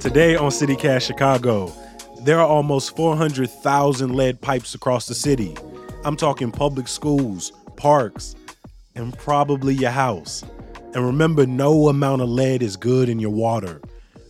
Today on CityCast Chicago, there are almost 400,000 lead pipes across the city. I'm talking public schools, parks, and probably your house. And remember, no amount of lead is good in your water.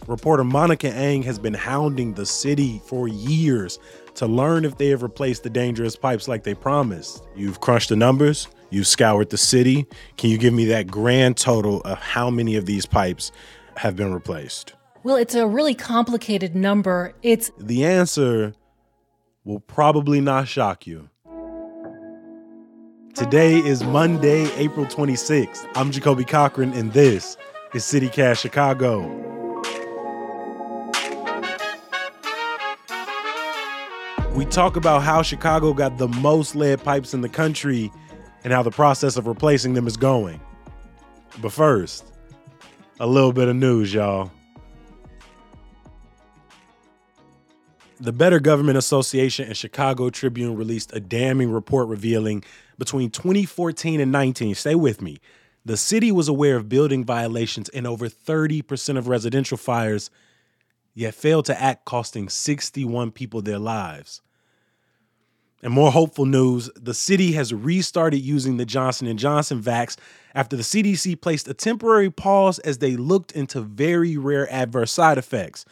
Reporter Monica Eng has been hounding the city for years to learn if they have replaced the dangerous pipes like they promised. You've crunched the numbers, you've scoured the city. Can you give me that grand total of how many of these pipes have been replaced? Well, it's a really complicated number. It's The answer will probably not shock you. Today is Monday, April 26th. I'm Jacoby Cochran, and this is CityCast Chicago. We talk about how Chicago got the most lead pipes in the country and how the process of replacing them is going. But first, a little bit of news, y'all. The Better Government Association and Chicago Tribune released a damning report revealing between 2014 and 19, stay with me, the city was aware of building violations in over 30% of residential fires, yet failed to act, costing 61 people their lives. And more hopeful news, the city has restarted using the Johnson & Johnson vax after the CDC placed a temporary pause as they looked into very rare adverse side effects.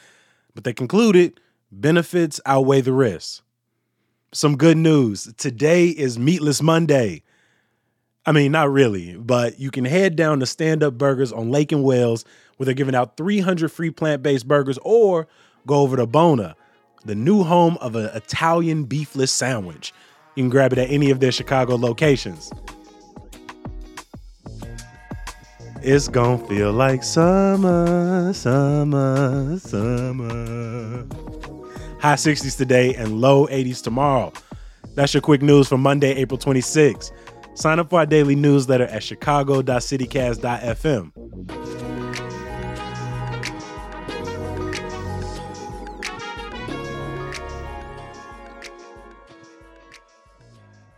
But they concluded benefits outweigh the risks. Some good news. Today is Meatless Monday. I mean, not really, but you can head down to Stand Up Burgers on Lake and Wells where they're giving out 300 free plant-based burgers or go over to Bona the new home of an Italian beefless sandwich. You can grab it at any of their Chicago locations. It's gonna feel like summer, summer, summer. High 60s today and low 80s tomorrow. That's your quick news for Monday, April 26th. Sign up for our daily newsletter at chicago.citycast.fm.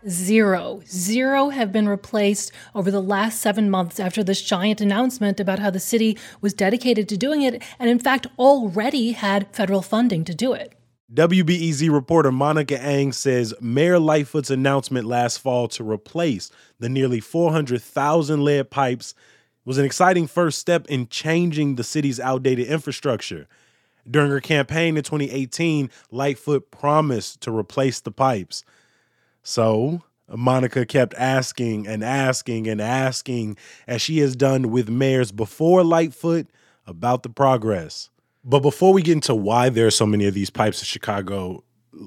Zero. Zero have been replaced over the last seven months after this giant announcement about how the city was dedicated to doing it and, in fact, already had federal funding to do it. WBEZ reporter Monica Eng says Mayor Lightfoot's announcement last fall to replace the nearly 400,000 lead pipes was an exciting first step in changing the city's outdated infrastructure. During her campaign in 2018, Lightfoot promised to replace the pipes. So Monica kept asking and asking and asking, as she has done with mayors before Lightfoot, about the progress. But before we get into why there are so many of these pipes in Chicago,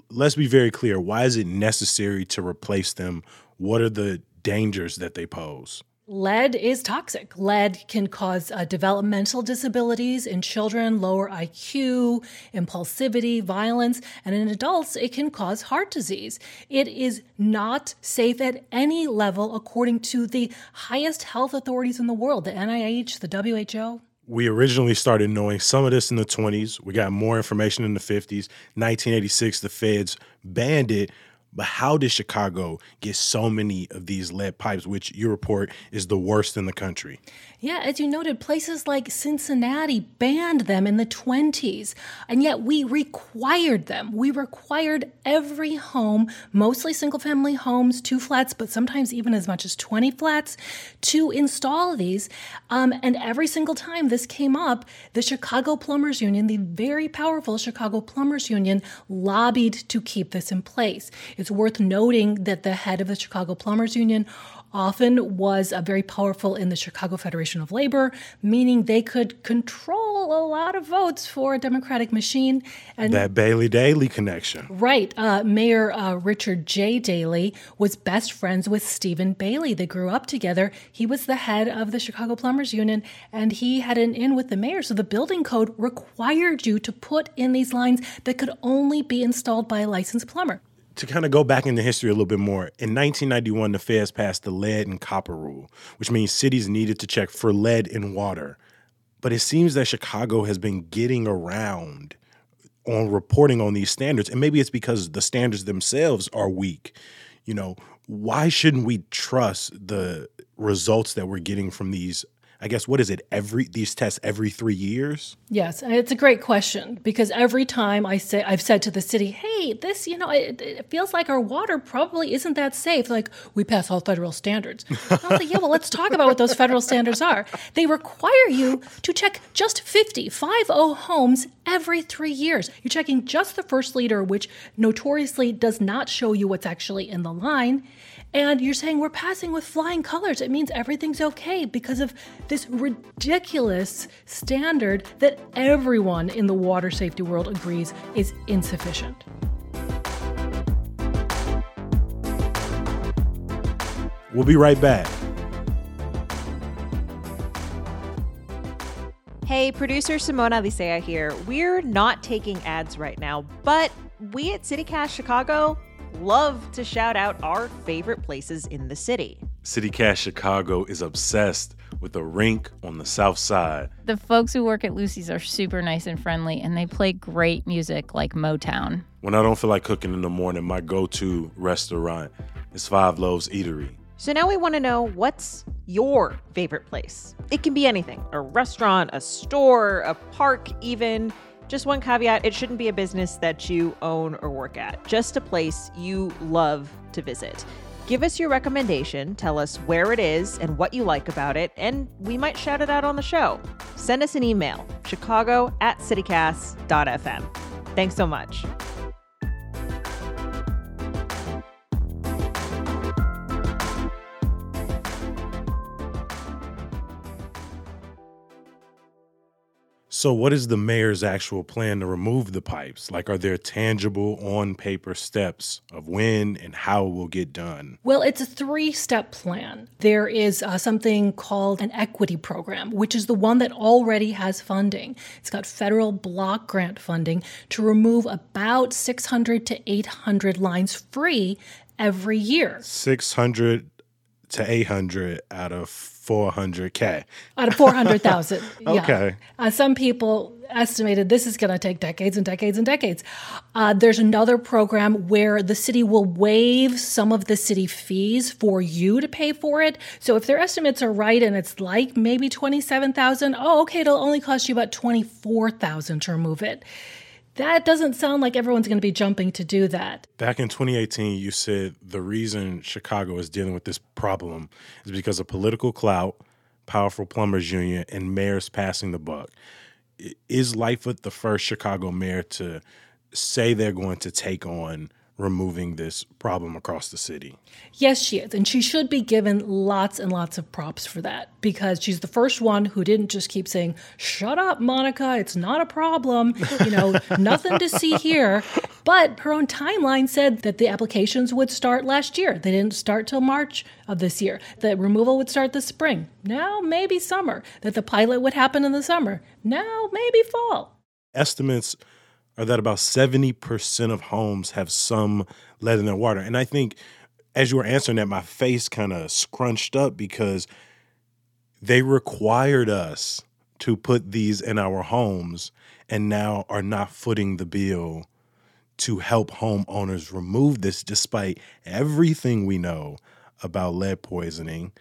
let's be very clear. Why is it necessary to replace them? What are the dangers that they pose? Lead is toxic. Lead can cause uh, developmental disabilities in children, lower IQ, impulsivity, violence, and in adults, it can cause heart disease. It is not safe at any level, according to the highest health authorities in the world the NIH, the WHO. We originally started knowing some of this in the 20s. We got more information in the 50s. 1986, the feds banned it, but how did Chicago get so many of these lead pipes, which you report is the worst in the country? Yeah, as you noted, places like Cincinnati banned them in the 20s, and yet we required them. We required every home, mostly single family homes, two flats, but sometimes even as much as 20 flats, to install these. Um, and every single time this came up, the Chicago Plumbers Union, the very powerful Chicago Plumbers Union, lobbied to keep this in place. It's worth noting that the head of the Chicago Plumbers Union often was uh, very powerful in the Chicago Federation of Labor, meaning they could control a lot of votes for a Democratic machine. And that Bailey Daley connection. Right. Uh, Mayor uh, Richard J. Daley was best friends with Stephen Bailey. They grew up together. He was the head of the Chicago Plumbers Union, and he had an in with the mayor. So the building code required you to put in these lines that could only be installed by a licensed plumber to kind of go back into history a little bit more, in 1991, the feds passed the lead and copper rule, which means cities needed to check for lead in water. But it seems that Chicago has been getting around on reporting on these standards. And maybe it's because the standards themselves are weak. You know, why shouldn't we trust the results that we're getting from these I guess what is it? Every these tests every three years? Yes, it's a great question because every time I say I've said to the city, "Hey, this you know it, it feels like our water probably isn't that safe." Like we pass all federal standards. I was like, "Yeah, well, let's talk about what those federal standards are." They require you to check just 50, 50 homes every three years. You're checking just the first liter, which notoriously does not show you what's actually in the line and you're saying we're passing with flying colors. It means everything's okay because of this ridiculous standard that everyone in the water safety world agrees is insufficient. We'll be right back. Hey, producer Simone Alicea here. We're not taking ads right now, but we at CityCast Chicago love to shout out our favorite places in the city. CityCast Chicago is obsessed with the rink on the south side. The folks who work at Lucy's are super nice and friendly, and they play great music like Motown. When I don't feel like cooking in the morning, my go to restaurant is Five Loaves Eatery. So now we want to know what's your favorite place? It can be anything a restaurant, a store, a park, even. Just one caveat it shouldn't be a business that you own or work at, just a place you love to visit. Give us your recommendation, tell us where it is and what you like about it, and we might shout it out on the show. Send us an email, chicago at citycast.fm. Thanks so much. So, what is the mayor's actual plan to remove the pipes? Like, are there tangible on paper steps of when and how it will get done? Well, it's a three step plan. There is uh, something called an equity program, which is the one that already has funding. It's got federal block grant funding to remove about 600 to 800 lines free every year. 600 to 800 out of 400K. Out of 400,000. okay. Yeah. Uh, some people estimated this is going to take decades and decades and decades. Uh, there's another program where the city will waive some of the city fees for you to pay for it. So if their estimates are right and it's like maybe 27,000, oh, okay, it'll only cost you about 24,000 to remove it that doesn't sound like everyone's going to be jumping to do that. Back in 2018, you said the reason Chicago is dealing with this problem is because of political clout, powerful plumbers union, and mayors passing the buck. Is Lightfoot the first Chicago mayor to say they're going to take on removing this problem across the city. Yes, she is. And she should be given lots and lots of props for that because she's the first one who didn't just keep saying, Shut up, Monica, it's not a problem. You know, nothing to see here. But her own timeline said that the applications would start last year. They didn't start till March of this year. The removal would start this spring. Now, maybe summer. That the pilot would happen in the summer. Now, maybe fall. Estimates are that about 70% of homes have some lead in their water. And I think as you were answering that, my face kind of scrunched up because they required us to put these in our homes and now are not footing the bill to help homeowners remove this despite everything we know about lead poisoning.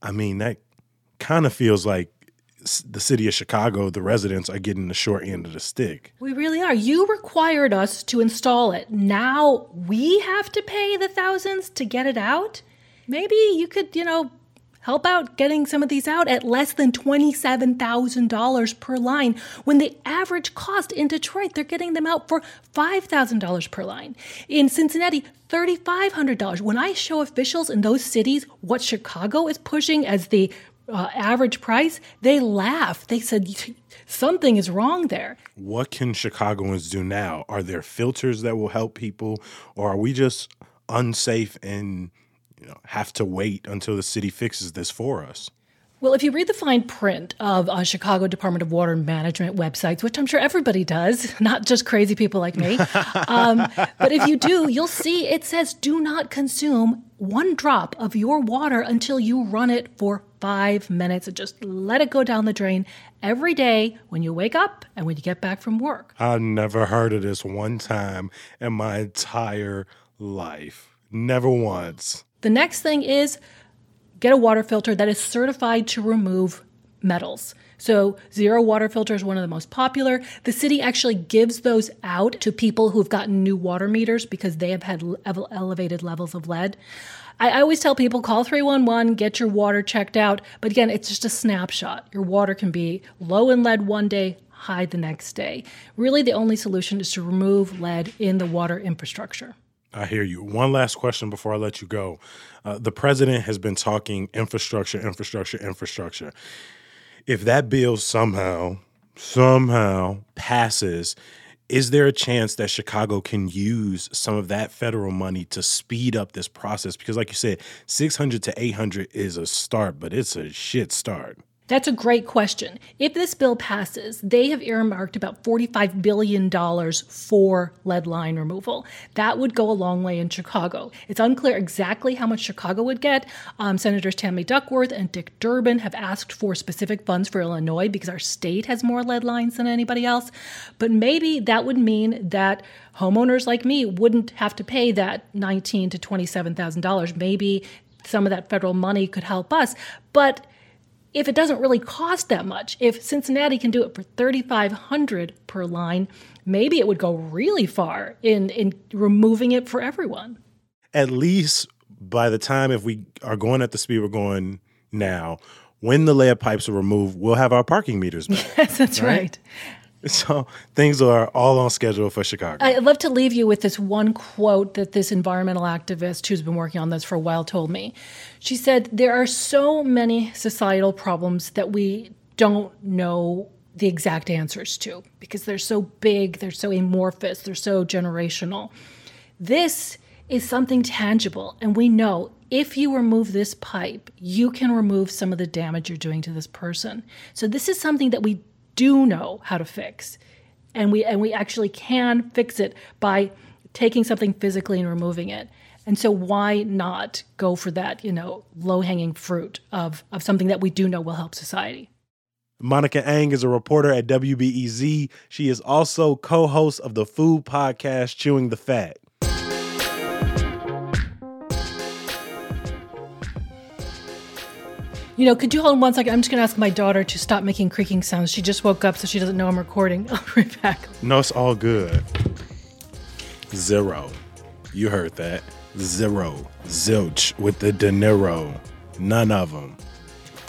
I mean, that kind of feels like the city of Chicago, the residents are getting the short end of the stick. We really are. You required us to install it. Now we have to pay the thousands to get it out. Maybe you could, you know, help out getting some of these out at less than $27,000 per line when the average cost in Detroit, they're getting them out for $5,000 per line. In Cincinnati, $3,500. When I show officials in those cities what Chicago is pushing as the uh, average price, they laugh. They said something is wrong there. What can Chicagoans do now? Are there filters that will help people, or are we just unsafe and you know have to wait until the city fixes this for us? Well, if you read the fine print of uh, Chicago Department of Water Management websites, which I'm sure everybody does, not just crazy people like me, um, but if you do, you'll see it says do not consume one drop of your water until you run it for five minutes and just let it go down the drain every day when you wake up and when you get back from work. I never heard of this one time in my entire life. Never once. The next thing is get a water filter that is certified to remove metals. So, ZeroWater filter is one of the most popular. The city actually gives those out to people who've gotten new water meters because they have had elevated levels of lead. I always tell people call 311, get your water checked out. But again, it's just a snapshot. Your water can be low in lead one day, high the next day. Really, the only solution is to remove lead in the water infrastructure. I hear you. One last question before I let you go. Uh, the president has been talking infrastructure, infrastructure, infrastructure if that bill somehow, somehow passes, is there a chance that Chicago can use some of that federal money to speed up this process? Because, like you said, 600 to 800 is a start, but it's a shit start. That's a great question. If this bill passes, they have earmarked about $45 billion for lead line removal. That would go a long way in Chicago. It's unclear exactly how much Chicago would get. Um, Senators Tammy Duckworth and Dick Durbin have asked for specific funds for Illinois because our state has more lead lines than anybody else. But maybe that would mean that homeowners like me wouldn't have to pay that $19,000 to $27,000. Maybe some of that federal money could help us. But if it doesn't really cost that much, if Cincinnati can do it for 3500 per line, maybe it would go really far in in removing it for everyone. At least by the time if we are going at the speed we're going now, when the lead pipes are removed, we'll have our parking meters back. Yes, that's right. right. So things are all on schedule for Chicago. I'd love to leave you with this one quote that this environmental activist who's been working on this for a while told me. She said, There are so many societal problems that we don't know the exact answers to because they're so big, they're so amorphous, they're so generational. This is something tangible, and we know if you remove this pipe, you can remove some of the damage you're doing to this person. So, this is something that we do know how to fix. And we and we actually can fix it by taking something physically and removing it. And so why not go for that, you know, low-hanging fruit of of something that we do know will help society? Monica Eng is a reporter at WBEZ. She is also co-host of the food podcast Chewing the Fat. You know, could you hold on one second? I'm just going to ask my daughter to stop making creaking sounds. She just woke up, so she doesn't know I'm recording. I'll be right back. No, it's all good. Zero. You heard that. Zero. Zilch with the De Niro. None of them.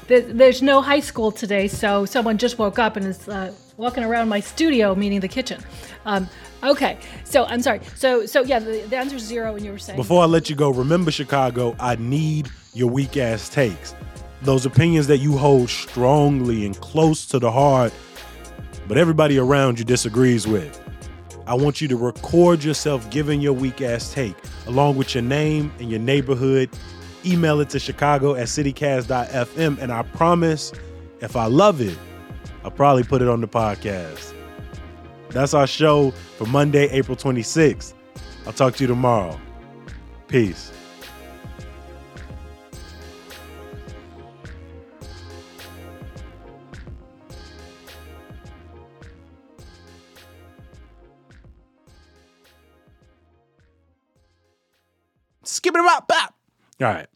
There's no high school today, so someone just woke up and is uh, walking around my studio, meaning the kitchen. Um, okay, so I'm sorry. So, so yeah, the, the answer is zero, and you were saying. Before I let you go, remember Chicago. I need your weak ass takes those opinions that you hold strongly and close to the heart, but everybody around you disagrees with. I want you to record yourself giving your weak ass take, along with your name and your neighborhood. Email it to chicago at citycast.fm, and I promise if I love it, I'll probably put it on the podcast. That's our show for Monday, April 26th. I'll talk to you tomorrow. Peace. All right.